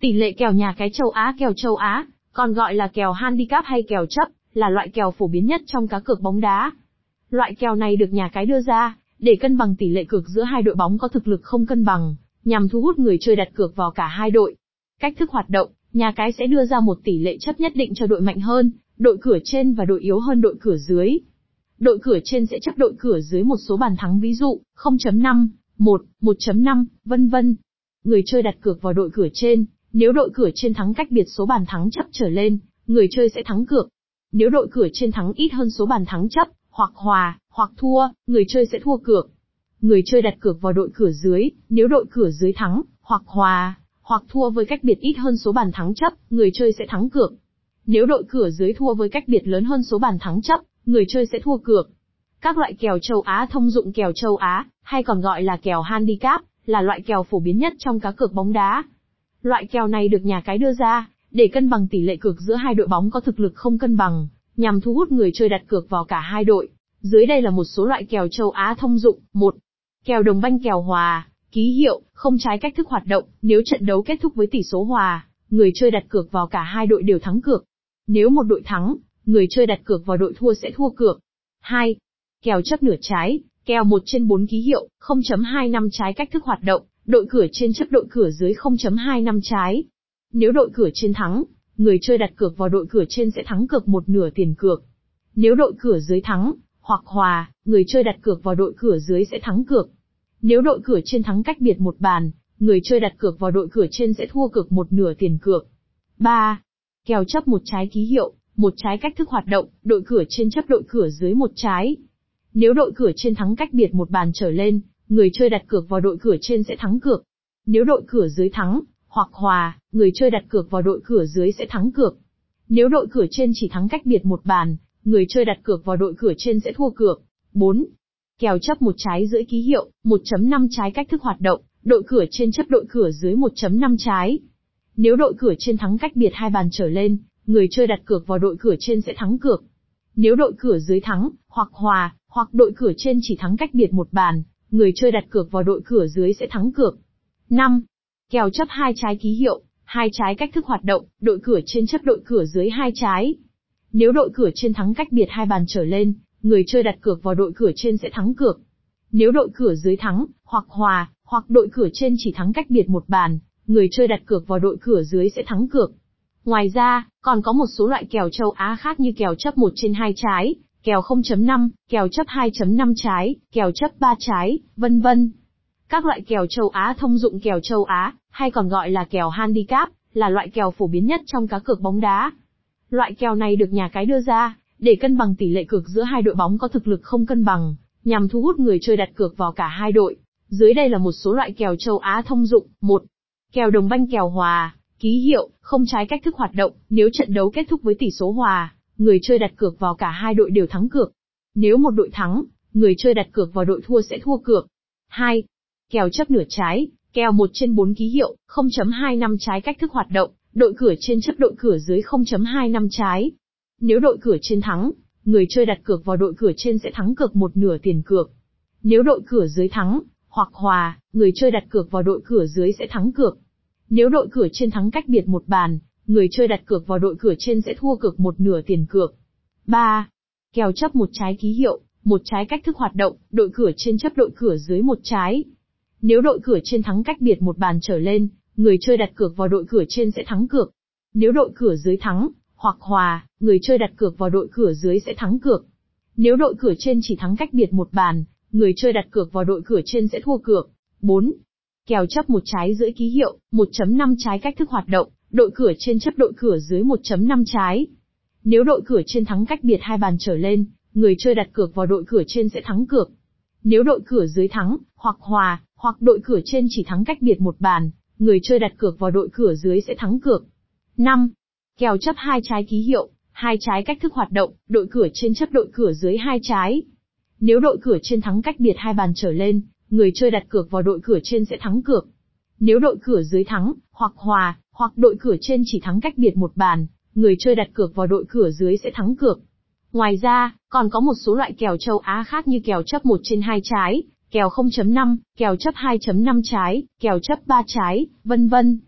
Tỷ lệ kèo nhà cái châu Á Kèo châu Á, còn gọi là kèo handicap hay kèo chấp, là loại kèo phổ biến nhất trong cá cược bóng đá. Loại kèo này được nhà cái đưa ra, để cân bằng tỷ lệ cược giữa hai đội bóng có thực lực không cân bằng, nhằm thu hút người chơi đặt cược vào cả hai đội. Cách thức hoạt động, nhà cái sẽ đưa ra một tỷ lệ chấp nhất định cho đội mạnh hơn, đội cửa trên và đội yếu hơn đội cửa dưới. Đội cửa trên sẽ chấp đội cửa dưới một số bàn thắng ví dụ 0.5, 1, 1.5, vân vân. Người chơi đặt cược vào đội cửa trên, nếu đội cửa trên thắng cách biệt số bàn thắng chấp trở lên, người chơi sẽ thắng cược. Nếu đội cửa trên thắng ít hơn số bàn thắng chấp, hoặc hòa, hoặc thua, người chơi sẽ thua cược. Người chơi đặt cược vào đội cửa dưới, nếu đội cửa dưới thắng, hoặc hòa, hoặc thua với cách biệt ít hơn số bàn thắng chấp, người chơi sẽ thắng cược. Nếu đội cửa dưới thua với cách biệt lớn hơn số bàn thắng chấp, người chơi sẽ thua cược. Các loại kèo châu Á thông dụng kèo châu Á, hay còn gọi là kèo handicap, là loại kèo phổ biến nhất trong cá cược bóng đá. Loại kèo này được nhà cái đưa ra, để cân bằng tỷ lệ cược giữa hai đội bóng có thực lực không cân bằng, nhằm thu hút người chơi đặt cược vào cả hai đội. Dưới đây là một số loại kèo châu Á thông dụng. 1. Kèo đồng banh kèo hòa, ký hiệu, không trái cách thức hoạt động, nếu trận đấu kết thúc với tỷ số hòa, người chơi đặt cược vào cả hai đội đều thắng cược. Nếu một đội thắng, người chơi đặt cược vào đội thua sẽ thua cược. 2. Kèo chấp nửa trái, kèo 1 trên 4 ký hiệu, 0.25 trái cách thức hoạt động, đội cửa trên chấp đội cửa dưới 0.25 trái. Nếu đội cửa trên thắng, người chơi đặt cược vào đội cửa trên sẽ thắng cược một nửa tiền cược. Nếu đội cửa dưới thắng, hoặc hòa, người chơi đặt cược vào đội cửa dưới sẽ thắng cược. Nếu đội cửa trên thắng cách biệt một bàn, người chơi đặt cược vào đội cửa trên sẽ thua cược một nửa tiền cược. 3. Kèo chấp một trái ký hiệu, một trái cách thức hoạt động, đội cửa trên chấp đội cửa dưới một trái. Nếu đội cửa trên thắng cách biệt một bàn trở lên, người chơi đặt cược vào đội cửa trên sẽ thắng cược. Nếu đội cửa dưới thắng, hoặc hòa, người chơi đặt cược vào đội cửa dưới sẽ thắng cược. Nếu đội cửa trên chỉ thắng cách biệt một bàn, người chơi đặt cược vào đội cửa trên sẽ thua cược. 4. Kèo chấp một trái giữa ký hiệu, 1.5 trái cách thức hoạt động, đội cửa trên chấp đội cửa dưới 1.5 trái. Nếu đội cửa trên thắng cách biệt hai bàn trở lên, người chơi đặt cược vào đội cửa trên sẽ thắng cược. Nếu đội cửa dưới thắng, hoặc hòa, hoặc đội cửa trên chỉ thắng cách biệt một bàn, người chơi đặt cược vào đội cửa dưới sẽ thắng cược. 5. Kèo chấp hai trái ký hiệu, hai trái cách thức hoạt động, đội cửa trên chấp đội cửa dưới hai trái. Nếu đội cửa trên thắng cách biệt hai bàn trở lên, người chơi đặt cược vào đội cửa trên sẽ thắng cược. Nếu đội cửa dưới thắng, hoặc hòa, hoặc đội cửa trên chỉ thắng cách biệt một bàn, người chơi đặt cược vào đội cửa dưới sẽ thắng cược. Ngoài ra, còn có một số loại kèo châu Á khác như kèo chấp 1 trên 2 trái, kèo 0.5, kèo chấp 2.5 trái, kèo chấp 3 trái, vân vân. Các loại kèo châu Á thông dụng kèo châu Á, hay còn gọi là kèo handicap, là loại kèo phổ biến nhất trong cá cược bóng đá. Loại kèo này được nhà cái đưa ra, để cân bằng tỷ lệ cược giữa hai đội bóng có thực lực không cân bằng, nhằm thu hút người chơi đặt cược vào cả hai đội. Dưới đây là một số loại kèo châu Á thông dụng. 1. Kèo đồng banh kèo hòa, ký hiệu, không trái cách thức hoạt động, nếu trận đấu kết thúc với tỷ số hòa, người chơi đặt cược vào cả hai đội đều thắng cược. Nếu một đội thắng, người chơi đặt cược vào đội thua sẽ thua cược. 2. Kèo chấp nửa trái, kèo 1 trên 4 ký hiệu, 0.25 trái cách thức hoạt động, đội cửa trên chấp đội cửa dưới 0.25 trái. Nếu đội cửa trên thắng, người chơi đặt cược vào đội cửa trên sẽ thắng cược một nửa tiền cược. Nếu đội cửa dưới thắng, hoặc hòa, người chơi đặt cược vào đội cửa dưới sẽ thắng cược. Nếu đội cửa trên thắng cách biệt một bàn, người chơi đặt cược vào đội cửa trên sẽ thua cược một nửa tiền cược. 3. Kèo chấp một trái ký hiệu, một trái cách thức hoạt động, đội cửa trên chấp đội cửa dưới một trái. Nếu đội cửa trên thắng cách biệt một bàn trở lên, người chơi đặt cược vào đội cửa trên sẽ thắng cược. Nếu đội cửa dưới thắng, hoặc hòa, người chơi đặt cược vào đội cửa dưới sẽ thắng cược. Nếu đội cửa trên chỉ thắng cách biệt một bàn, người chơi đặt cược vào đội cửa trên sẽ thua cược. 4. Kèo chấp một trái giữa ký hiệu, 1.5 trái cách thức hoạt động, đội cửa trên chấp đội cửa dưới 1.5 trái. Nếu đội cửa trên thắng cách biệt hai bàn trở lên, người chơi đặt cược vào đội cửa trên sẽ thắng cược. Nếu đội cửa dưới thắng, hoặc hòa, hoặc đội cửa trên chỉ thắng cách biệt một bàn, người chơi đặt cược vào đội cửa dưới sẽ thắng cược. 5. Kèo chấp hai trái ký hiệu, hai trái cách thức hoạt động, đội cửa trên chấp đội cửa dưới hai trái. Nếu đội cửa trên thắng cách biệt hai bàn trở lên, người chơi đặt cược vào đội cửa trên sẽ thắng cược. Nếu đội cửa dưới thắng, hoặc hòa, hoặc đội cửa trên chỉ thắng cách biệt một bàn, người chơi đặt cược vào đội cửa dưới sẽ thắng cược. Ngoài ra, còn có một số loại kèo châu Á khác như kèo chấp 1 trên 2 trái, kèo 0.5, kèo chấp 2.5 trái, kèo chấp 3 trái, vân vân.